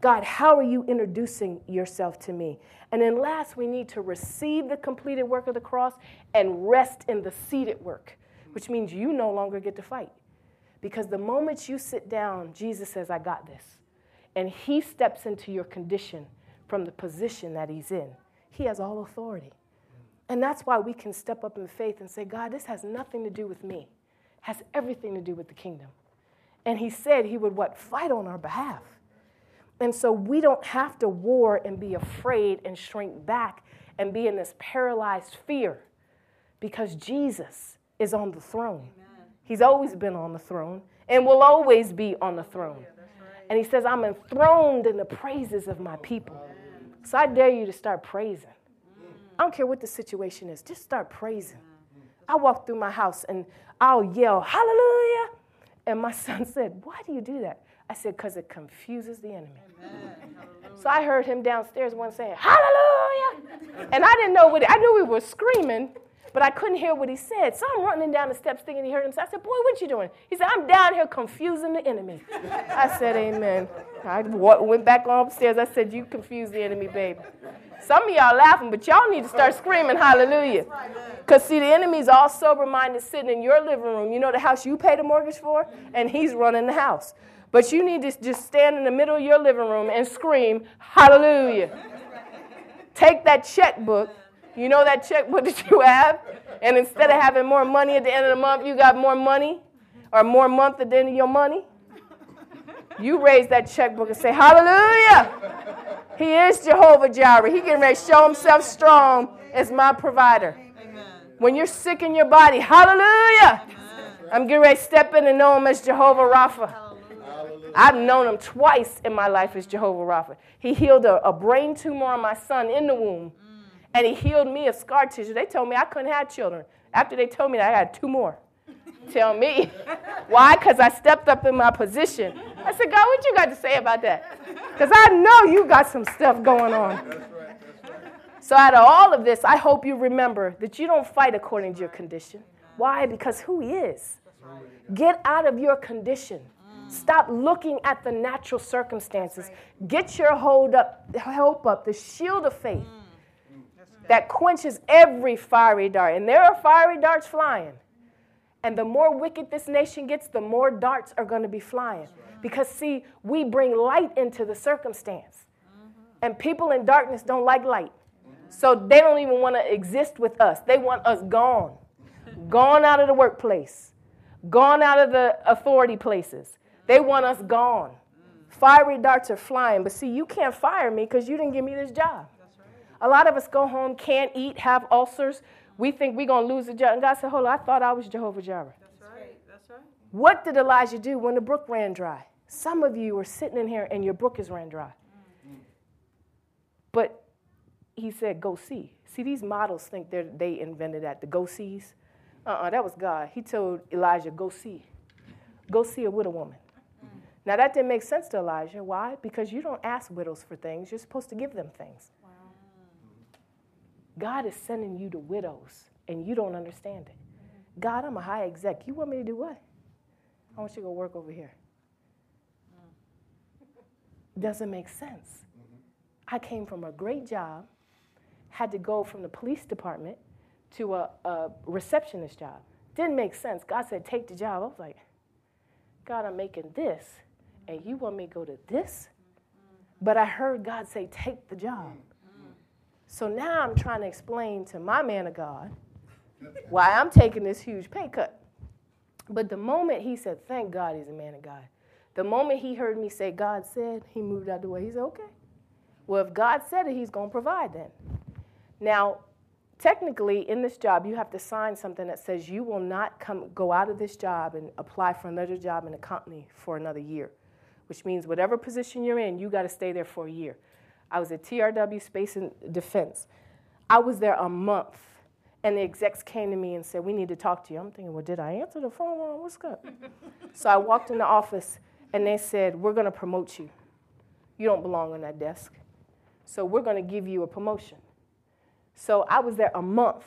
God, how are you introducing yourself to me? And then last, we need to receive the completed work of the cross and rest in the seated work, which means you no longer get to fight. Because the moment you sit down, Jesus says, I got this. And he steps into your condition from the position that he's in. He has all authority. And that's why we can step up in faith and say, God, this has nothing to do with me. It has everything to do with the kingdom. And he said he would what? Fight on our behalf. And so we don't have to war and be afraid and shrink back and be in this paralyzed fear because Jesus is on the throne. Amen. He's always been on the throne and will always be on the throne. Yeah, right. And he says, I'm enthroned in the praises of my people. So I dare you to start praising. I don't care what the situation is, just start praising. I walk through my house and I'll yell, Hallelujah. And my son said, Why do you do that? I said, Because it confuses the enemy. So I heard him downstairs one saying, Hallelujah. And I didn't know what, I knew we were screaming, but I couldn't hear what he said. So I'm running down the steps thinking he heard him. So I said, Boy, what you doing? He said, I'm down here confusing the enemy. I said, Amen. I went back upstairs. I said, You confuse the enemy, baby. Some of y'all laughing, but y'all need to start screaming hallelujah. Because, see, the enemy's all sober minded sitting in your living room. You know the house you pay the mortgage for? And he's running the house. But you need to just stand in the middle of your living room and scream hallelujah. Take that checkbook you know that checkbook that you have? And instead of having more money at the end of the month, you got more money or more month at the end of your money? You raise that checkbook and say, Hallelujah! He is Jehovah Jireh. He can show himself strong as my provider. When you're sick in your body, hallelujah! I'm getting ready to step in and know him as Jehovah Rapha. I've known him twice in my life as Jehovah Rapha. He healed a, a brain tumor on my son in the womb and he healed me of scar tissue. They told me I couldn't have children. After they told me that I had two more. Tell me. Why? Because I stepped up in my position. I said, God, what you got to say about that? Because I know you got some stuff going on. So, out of all of this, I hope you remember that you don't fight according to your condition. Why? Because who He is. Get out of your condition. Stop looking at the natural circumstances. Get your hold up, help up, the shield of faith that quenches every fiery dart. And there are fiery darts flying. And the more wicked this nation gets, the more darts are going to be flying. Because, see, we bring light into the circumstance. Mm-hmm. And people in darkness don't like light. So they don't even want to exist with us. They want us gone. Gone out of the workplace. Gone out of the authority places. They want us gone. Mm. Fiery darts are flying. But see, you can't fire me because you didn't give me this job. A lot of us go home, can't eat, have ulcers. We think we're going to lose the job. And God said, Hold on, I thought I was Jehovah Jireh. That's right. That's right. What did Elijah do when the brook ran dry? Some of you are sitting in here and your brook is ran dry. Mm. But he said, Go see. See, these models think they invented that, the go sees. Uh uh-uh, uh that was God. He told Elijah, Go see. Go see a widow woman. Mm. Now, that didn't make sense to Elijah. Why? Because you don't ask widows for things, you're supposed to give them things. God is sending you to widows and you don't understand it. God, I'm a high exec. You want me to do what? I want you to go work over here. Mm-hmm. Doesn't make sense. Mm-hmm. I came from a great job, had to go from the police department to a, a receptionist job. Didn't make sense. God said, take the job. I was like, God, I'm making this, and you want me to go to this? Mm-hmm. But I heard God say, take the job. So now I'm trying to explain to my man of God why I'm taking this huge pay cut. But the moment he said, Thank God he's a man of God, the moment he heard me say, God said, he moved out the way. He said, Okay. Well, if God said it, he's going to provide then. Now, technically, in this job, you have to sign something that says you will not come, go out of this job and apply for another job in a company for another year, which means whatever position you're in, you got to stay there for a year. I was at TRW Space and Defense. I was there a month, and the execs came to me and said, We need to talk to you. I'm thinking, Well, did I answer the phone? Wrong? What's up? so I walked in the office, and they said, We're going to promote you. You don't belong on that desk. So we're going to give you a promotion. So I was there a month,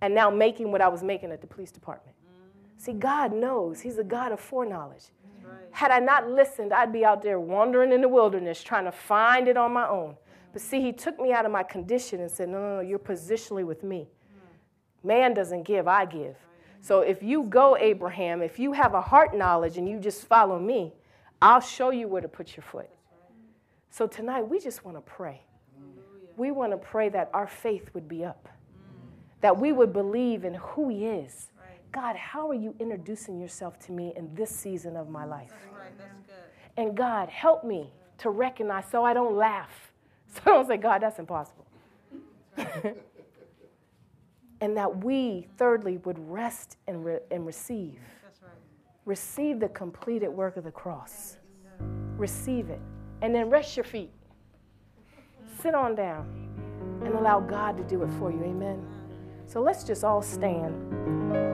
and now making what I was making at the police department. Mm. See, God knows, He's a God of foreknowledge. Had I not listened, I'd be out there wandering in the wilderness trying to find it on my own. But see, he took me out of my condition and said, No, no, no, you're positionally with me. Man doesn't give, I give. So if you go, Abraham, if you have a heart knowledge and you just follow me, I'll show you where to put your foot. So tonight, we just want to pray. We want to pray that our faith would be up, that we would believe in who He is, God, how are you introducing yourself to me in this season of my life? That's right, that's good. And God, help me to recognize so I don't laugh. So I don't say, God, that's impossible. and that we, thirdly, would rest and, re- and receive. Receive the completed work of the cross. Receive it. And then rest your feet. Sit on down and allow God to do it for you. Amen. So let's just all stand.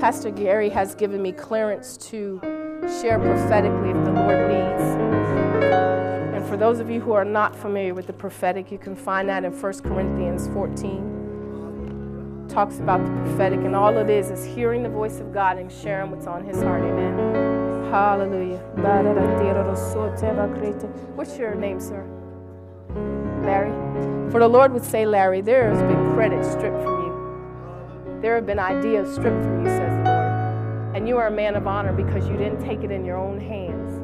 Pastor Gary has given me clearance to share prophetically if the Lord leads. And for those of you who are not familiar with the prophetic, you can find that in 1 Corinthians 14. Talks about the prophetic, and all it is is hearing the voice of God and sharing what's on his heart. Amen. Hallelujah. What's your name, sir? Larry? For the Lord would say, Larry, there has been credit stripped from. There have been ideas stripped from you, says the Lord. And you are a man of honor because you didn't take it in your own hands,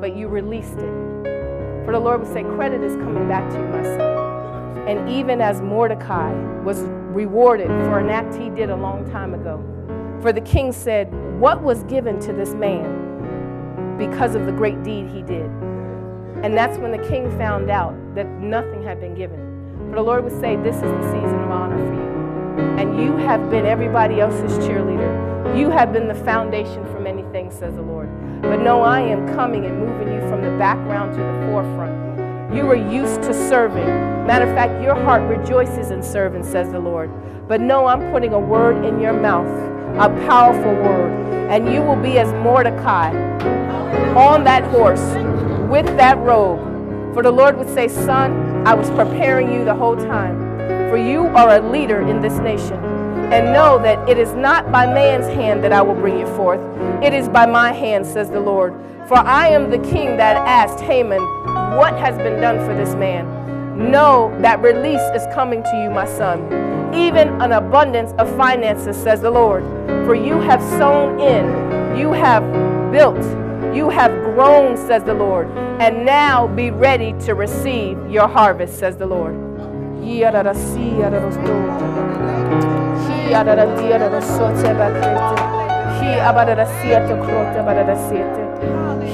but you released it. For the Lord would say, Credit is coming back to you, my son. And even as Mordecai was rewarded for an act he did a long time ago, for the king said, What was given to this man because of the great deed he did? And that's when the king found out that nothing had been given. For the Lord would say, This is the season of honor for you. And you have been everybody else's cheerleader. You have been the foundation for many things, says the Lord. But no, I am coming and moving you from the background to the forefront. You are used to serving. Matter of fact, your heart rejoices in serving, says the Lord. But no, I'm putting a word in your mouth, a powerful word. And you will be as Mordecai on that horse with that robe. For the Lord would say, Son, I was preparing you the whole time. For you are a leader in this nation and know that it is not by man's hand that I will bring you forth. It is by my hand, says the Lord. For I am the king that asked Haman, What has been done for this man? Know that release is coming to you, my son. Even an abundance of finances, says the Lord. For you have sown in, you have built, you have grown, says the Lord. And now be ready to receive your harvest, says the Lord.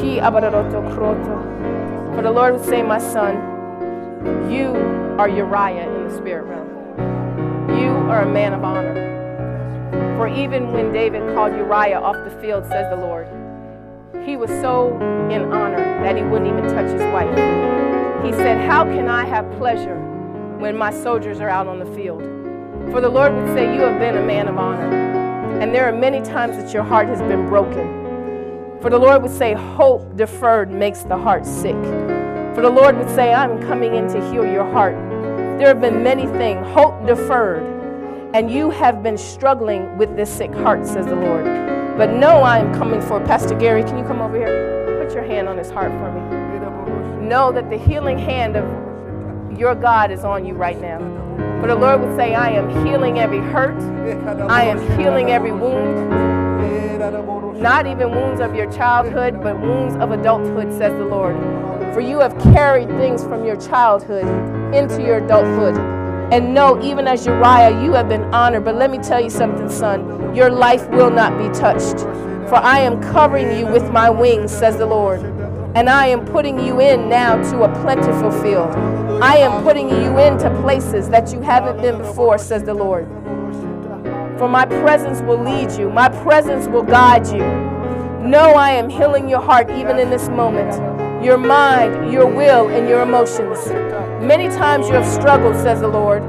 He abadaroto kroto. For the Lord would say, My son, you are Uriah in the spirit realm. You are a man of honor. For even when David called Uriah off the field, says the Lord, he was so in honor that he wouldn't even touch his wife. He said, How can I have pleasure when my soldiers are out on the field? For the Lord would say, You have been a man of honor. And there are many times that your heart has been broken. For the Lord would say, Hope deferred makes the heart sick. For the Lord would say, I'm coming in to heal your heart. There have been many things, hope deferred, and you have been struggling with this sick heart, says the Lord. But no, I am coming for Pastor Gary. Can you come over here? Put your hand on his heart for me. Know that the healing hand of your God is on you right now. For the Lord would say, I am healing every hurt, I am healing every wound. Not even wounds of your childhood, but wounds of adulthood, says the Lord. For you have carried things from your childhood into your adulthood. And know, even as Uriah, you have been honored. But let me tell you something, son. Your life will not be touched. For I am covering you with my wings, says the Lord. And I am putting you in now to a plentiful field. I am putting you into places that you haven't been before, says the Lord. For my presence will lead you, my presence will guide you. Know I am healing your heart even in this moment, your mind, your will, and your emotions. Many times you have struggled, says the Lord,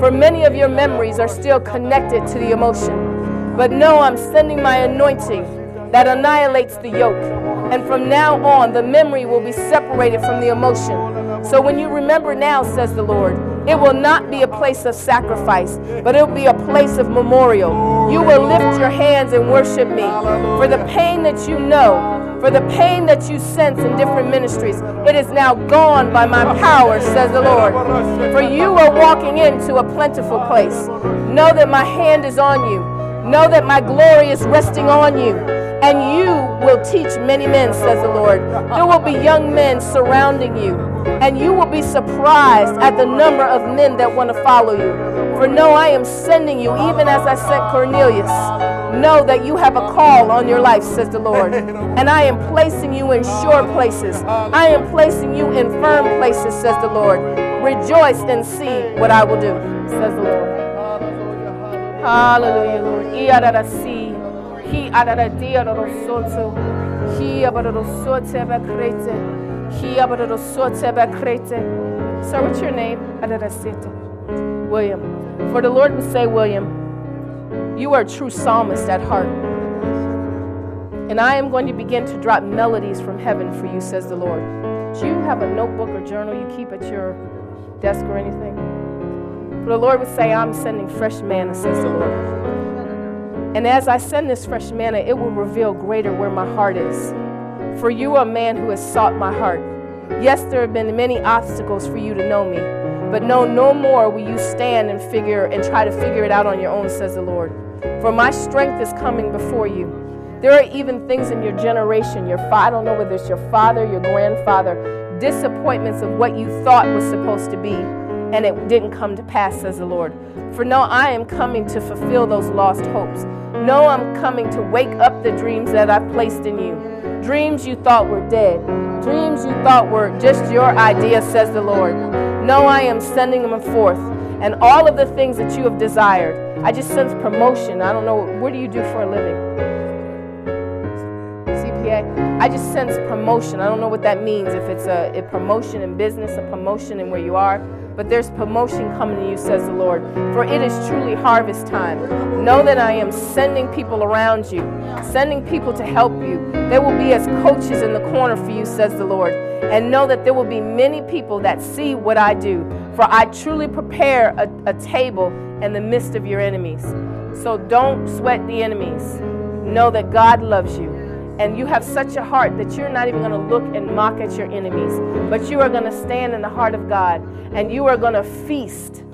for many of your memories are still connected to the emotion. But know I'm sending my anointing that annihilates the yoke. And from now on, the memory will be separated from the emotion. So when you remember now, says the Lord, it will not be a place of sacrifice, but it will be a place of memorial. You will lift your hands and worship me. For the pain that you know For the pain that you sense in different ministries, it is now gone by my power, says the Lord. For you are walking into a plentiful place. Know that my hand is on you. Know that my glory is resting on you and you will teach many men, says the Lord. There will be young men surrounding you, and you will be surprised at the number of men that want to follow you. For know I am sending you, even as I sent Cornelius. Know that you have a call on your life, says the Lord. And I am placing you in sure places. I am placing you in firm places, says the Lord. Rejoice and see what I will do, says the Lord. Hallelujah, Lord. He adaradia rosoto. He abarosote bakrete. He abarosote bakrete. Sir, what's your name? Adarasete. William. For the Lord would say, William, you are a true psalmist at heart. And I am going to begin to drop melodies from heaven for you, says the Lord. Do you have a notebook or journal you keep at your desk or anything? For the Lord would say, I'm sending fresh manna, says the Lord. And as I send this fresh manna, it will reveal greater where my heart is. For you are a man who has sought my heart. Yes, there have been many obstacles for you to know me, but no, no more will you stand and figure and try to figure it out on your own, says the Lord. For my strength is coming before you. There are even things in your generation, your I don't know whether it's your father, your grandfather, disappointments of what you thought was supposed to be, and it didn't come to pass, says the Lord. For no, I am coming to fulfill those lost hopes. No, I'm coming to wake up the dreams that I've placed in you. Dreams you thought were dead. Dreams you thought were just your idea, says the Lord. No, I am sending them forth. And all of the things that you have desired. I just sense promotion. I don't know. What do you do for a living? CPA. I just sense promotion. I don't know what that means. If it's a, a promotion in business, a promotion in where you are but there's promotion coming to you, says the Lord. For it is truly harvest time. Know that I am sending people around you, sending people to help you. They will be as coaches in the corner for you, says the Lord. And know that there will be many people that see what I do. For I truly prepare a, a table in the midst of your enemies. So don't sweat the enemies. Know that God loves you and you have such a heart that you're not even going to look and mock at your enemies, but you are going to stand in the heart of God and you are going to feast.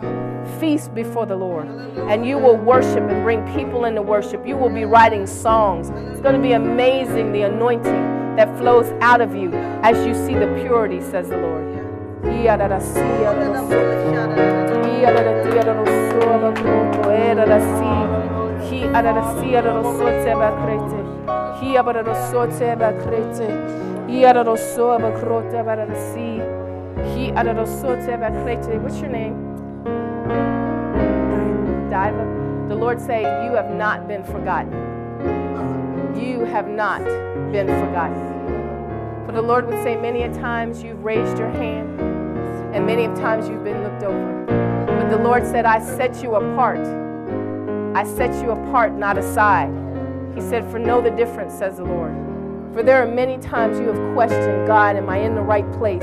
Feast before the Lord, and you will worship and bring people into worship. You will be writing songs. It's going to be amazing the anointing that flows out of you as you see the purity, says the Lord. Kia bara rosote ba krete. Ia rosoa ba krote bara si. He ba krete. What's your name? Diva. The Lord say, You have not been forgotten. You have not been forgotten. For the Lord would say, Many a times you've raised your hand, and many of times you've been looked over. But the Lord said, I set you apart. I set you apart, not aside. He said, For know the difference, says the Lord. For there are many times you have questioned God, am I in the right place?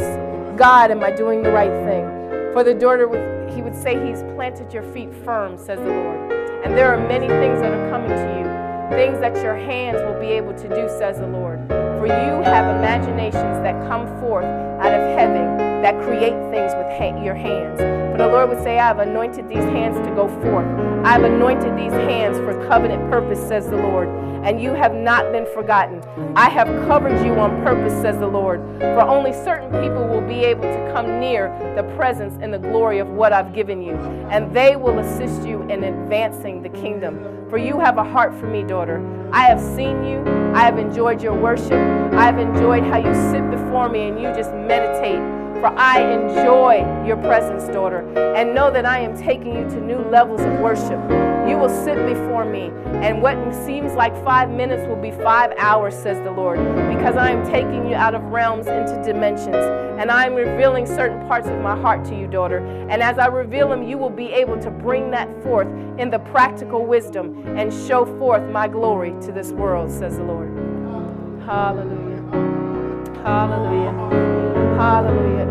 God, am I doing the right thing? For the daughter, he would say, He's planted your feet firm, says the Lord. And there are many things that are coming to you, things that your hands will be able to do, says the Lord. For you have imaginations that come forth out of heaven that create things with ha- your hands. But the Lord would say, I have anointed these hands to go forth. I have anointed these hands for covenant purpose, says the Lord. And you have not been forgotten. I have covered you on purpose, says the Lord. For only certain people will be able to come near the presence and the glory of what I've given you. And they will assist you in advancing the kingdom. For you have a heart for me, daughter. I have seen you. I have enjoyed your worship. I have enjoyed how you sit before me and you just meditate for I enjoy your presence, daughter, and know that I am taking you to new levels of worship. You will sit before me, and what seems like five minutes will be five hours, says the Lord, because I am taking you out of realms into dimensions, and I am revealing certain parts of my heart to you, daughter. And as I reveal them, you will be able to bring that forth in the practical wisdom and show forth my glory to this world, says the Lord. Hallelujah. Hallelujah. Hallelujah.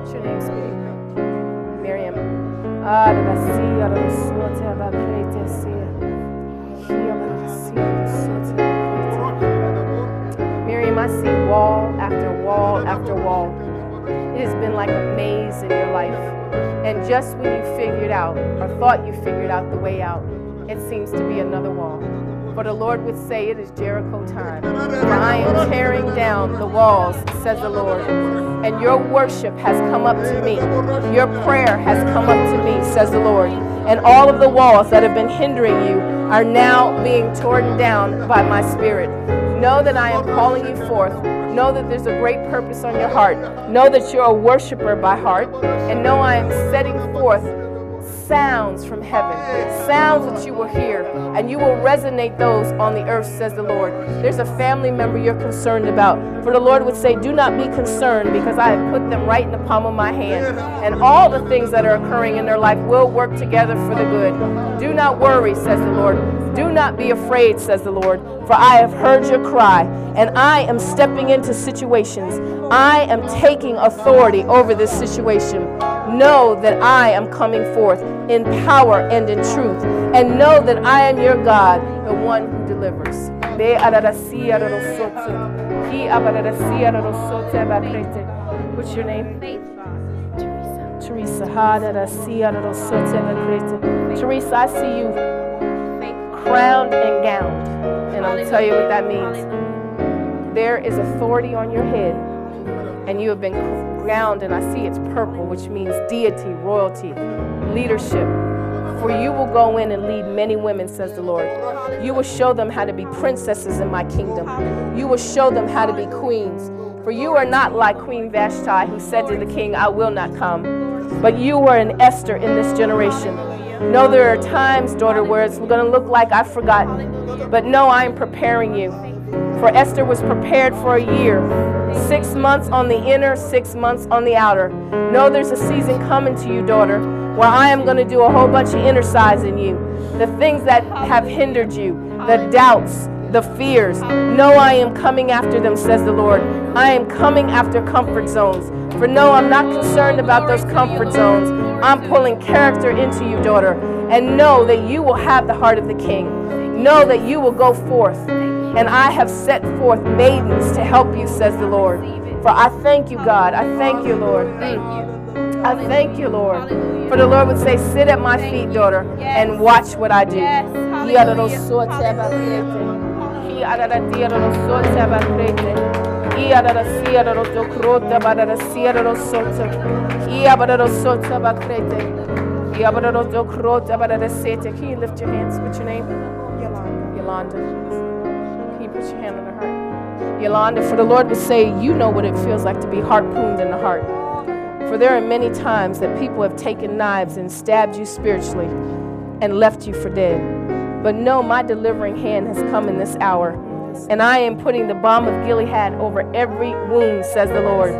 What's your name, sweetie? Miriam. Miriam, I see wall after wall after wall, it has been like a maze in your life. And just when you figured out or thought you figured out the way out, it seems to be another wall. For the Lord would say, It is Jericho time. For I am tearing down the walls, says the Lord. And your worship has come up to me. Your prayer has come up to me, says the Lord. And all of the walls that have been hindering you are now being torn down by my spirit. Know that I am calling you forth. Know that there's a great purpose on your heart. Know that you're a worshiper by heart. And know I am setting forth sounds from heaven, sounds that you will hear, and you will resonate those on the earth, says the Lord. There's a family member you're concerned about. For the Lord would say, Do not be concerned because I have put them right in the palm of my hand. And all the things that are occurring in their life will work together for the good. Do not worry, says the Lord. Do not be afraid, says the Lord, for I have heard your cry, and I am stepping into situations. I am taking authority over this situation. Know that I am coming forth in power and in truth, and know that I am your God, the one who delivers. What's your name? Teresa. Teresa, I see you crowned and gowned. And I'll tell you what that means. There is authority on your head, and you have been and I see it's purple, which means deity, royalty, leadership. For you will go in and lead many women, says the Lord. You will show them how to be princesses in my kingdom. You will show them how to be queens. For you are not like Queen Vashti, who said to the king, I will not come. But you are an Esther in this generation. No, there are times, daughter, where it's going to look like I've forgotten. But no, I am preparing you. For Esther was prepared for a year. Six months on the inner, six months on the outer. Know there's a season coming to you, daughter, where I am going to do a whole bunch of inner you. The things that have hindered you, the doubts, the fears. No, I am coming after them, says the Lord. I am coming after comfort zones. For no, I'm not concerned about those comfort zones. I'm pulling character into you, daughter. And know that you will have the heart of the king. Know that you will go forth. And I have set forth maidens to help you, says the Lord. For I thank you, God. I thank you, Lord. I thank you, Lord. For the Lord would say, Sit at my feet, daughter, and watch what I do. Can you lift your hands? What's your name? Yolanda. Can you put your hand on her heart? Yolanda, for the Lord would say, You know what it feels like to be harpooned in the heart. For there are many times that people have taken knives and stabbed you spiritually and left you for dead. But no, my delivering hand has come in this hour, and I am putting the balm of Gilead over every wound, says the Lord.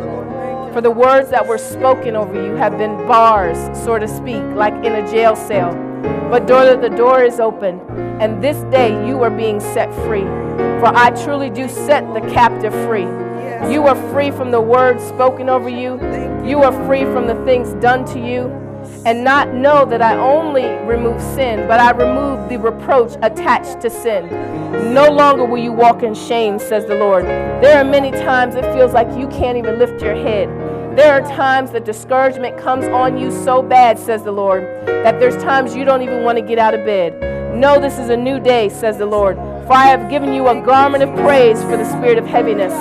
For the words that were spoken over you have been bars, so to speak, like in a jail cell. But daughter, the door is open, and this day you are being set free. For I truly do set the captive free. You are free from the words spoken over you. You are free from the things done to you. And not know that I only remove sin, but I remove the reproach attached to sin. No longer will you walk in shame, says the Lord. There are many times it feels like you can't even lift your head. There are times that discouragement comes on you so bad, says the Lord, that there's times you don't even want to get out of bed. No, this is a new day, says the Lord. For I have given you a garment of praise for the spirit of heaviness.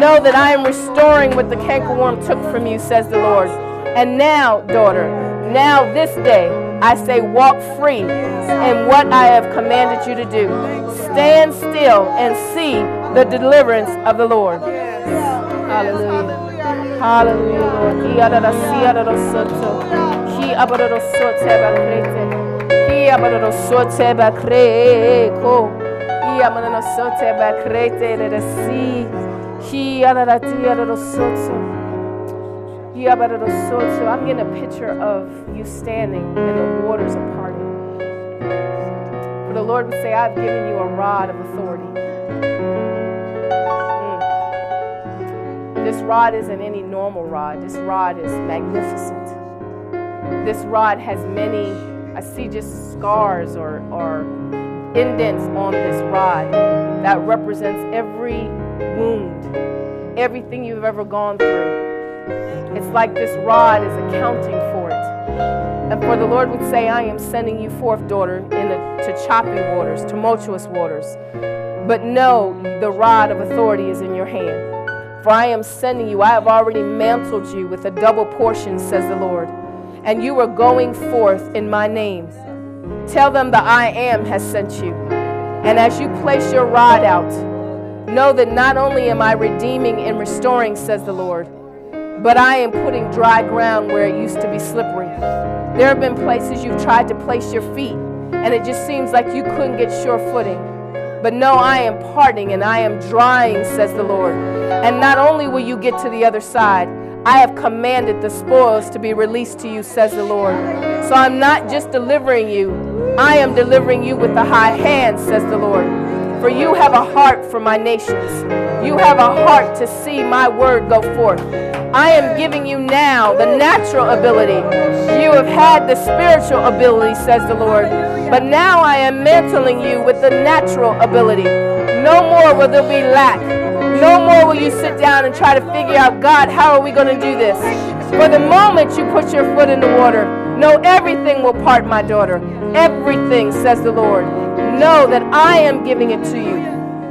Know that I am restoring what the cankerworm took from you, says the Lord. And now, daughter, now this day, I say, walk free in what I have commanded you to do. Stand still and see the deliverance of the Lord. Hallelujah. Hallelujah, Lord. I'm getting a picture of you standing and the waters are parting. For the Lord would say, I've given you a rod of authority. This rod isn't any normal rod. This rod is magnificent. This rod has many, I see just scars or, or indents on this rod that represents every wound, everything you've ever gone through. It's like this rod is accounting for it. And for the Lord would say, I am sending you forth, daughter, into choppy waters, tumultuous waters. But know the rod of authority is in your hand. For I am sending you, I have already mantled you with a double portion, says the Lord. And you are going forth in my name. Tell them that I am has sent you. And as you place your rod out, know that not only am I redeeming and restoring, says the Lord, but I am putting dry ground where it used to be slippery. There have been places you've tried to place your feet, and it just seems like you couldn't get sure footing. But no, I am parting and I am drying, says the Lord. And not only will you get to the other side, I have commanded the spoils to be released to you, says the Lord. So I'm not just delivering you, I am delivering you with the high hand, says the Lord. For you have a heart for my nations. You have a heart to see my word go forth. I am giving you now the natural ability. You have had the spiritual ability, says the Lord. But now I am mantling you with the natural ability. No more will there be lack. No more will you sit down and try to figure out, God, how are we going to do this? For the moment you put your foot in the water, no, everything will part, my daughter. Everything, says the Lord. Know that I am giving it to you.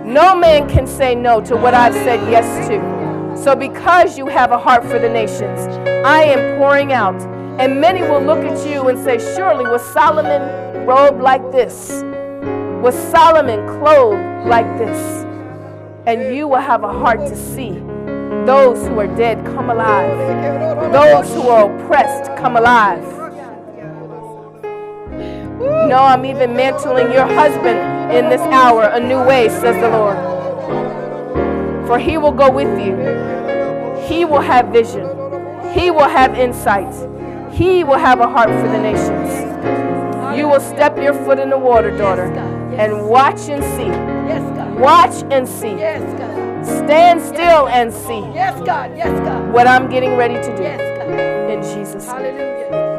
No man can say no to what I've said yes to. So, because you have a heart for the nations, I am pouring out. And many will look at you and say, Surely was Solomon robed like this? Was Solomon clothed like this? And you will have a heart to see those who are dead come alive, those who are oppressed come alive. No, I'm even mantling your husband in this hour a new way, says the Lord. For he will go with you, he will have vision, he will have insight, he will have a heart for the nations. You will step your foot in the water, daughter, and watch and see. Watch and see. Stand still and see. Yes, God. Yes, God. What I'm getting ready to do. Yes, God. In Jesus' name. Hallelujah.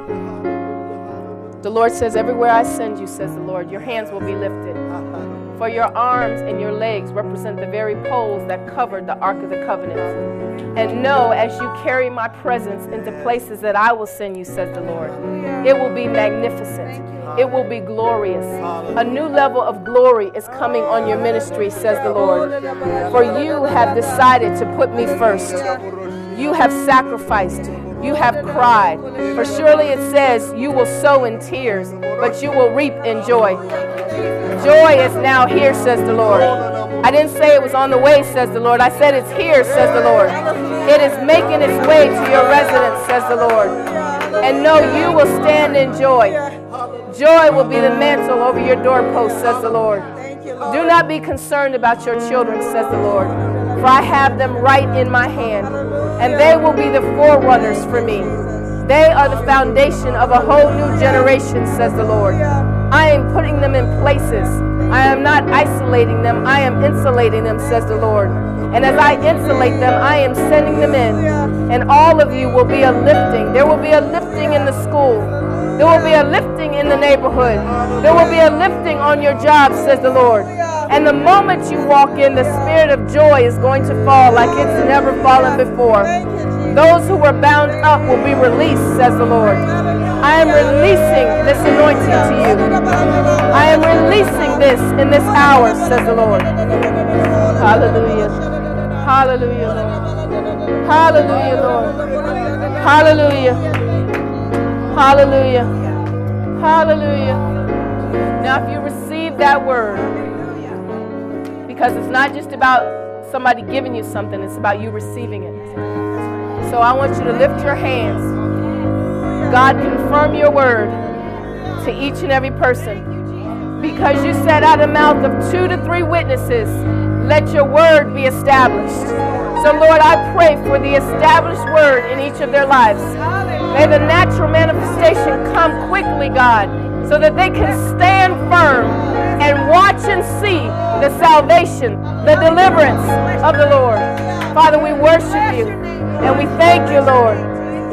The Lord says, Everywhere I send you, says the Lord, your hands will be lifted. For your arms and your legs represent the very poles that covered the Ark of the Covenant. And know as you carry my presence into places that I will send you, says the Lord, it will be magnificent. It will be glorious. A new level of glory is coming on your ministry, says the Lord. For you have decided to put me first. You have sacrificed. You have cried. For surely it says, You will sow in tears, but you will reap in joy. Joy is now here, says the Lord. I didn't say it was on the way, says the Lord. I said it's here, says the Lord. It is making its way to your residence, says the Lord. And know you will stand in joy. Joy will be the mantle over your doorpost, says the Lord. Do not be concerned about your children, says the Lord, for I have them right in my hand, and they will be the forerunners for me. They are the foundation of a whole new generation, says the Lord. I am putting them in places. I am not isolating them, I am insulating them, says the Lord. And as I insulate them, I am sending them in. And all of you will be a lifting. There will be a lifting in the school. There will be a lifting in the neighborhood. There will be a lifting on your job, says the Lord. And the moment you walk in, the spirit of joy is going to fall like it's never fallen before. Those who were bound up will be released, says the Lord. I am releasing this anointing to you. I am releasing this in this hour, says the Lord. Hallelujah. Hallelujah, Lord. Hallelujah, Lord. Hallelujah. Hallelujah. Hallelujah. Now, if you receive that word, because it's not just about somebody giving you something, it's about you receiving it. So I want you to lift your hands. God, confirm your word to each and every person. Because you said out of the mouth of two to three witnesses, let your word be established. So, Lord, I pray for the established word in each of their lives. May the natural manifestation come quickly, God, so that they can stand firm and watch and see the salvation, the deliverance of the Lord. Father, we worship you and we thank you, Lord.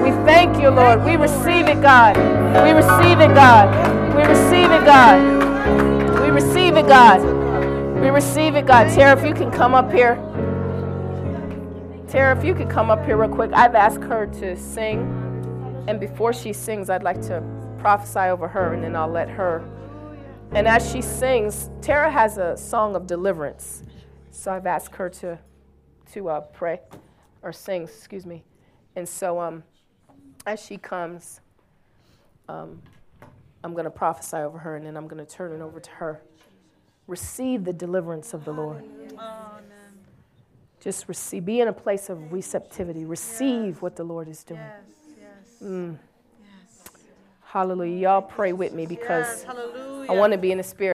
We thank you, Lord. We receive it, God. We receive it, God. We receive it, God. We receive it, God. We receive it, God. Tara, if you can come up here. Tara, if you could come up here real quick. I've asked her to sing. And before she sings, I'd like to prophesy over her, and then I'll let her. And as she sings, Tara has a song of deliverance. So I've asked her to, to uh, pray or sing, excuse me. And so um, as she comes, um, I'm going to prophesy over her, and then I'm going to turn it over to her. Receive the deliverance of the Lord. Just receive, be in a place of receptivity. Receive yes. what the Lord is doing. Yes, yes. Mm. Yes. Hallelujah. Y'all pray with me because I want to be in the spirit.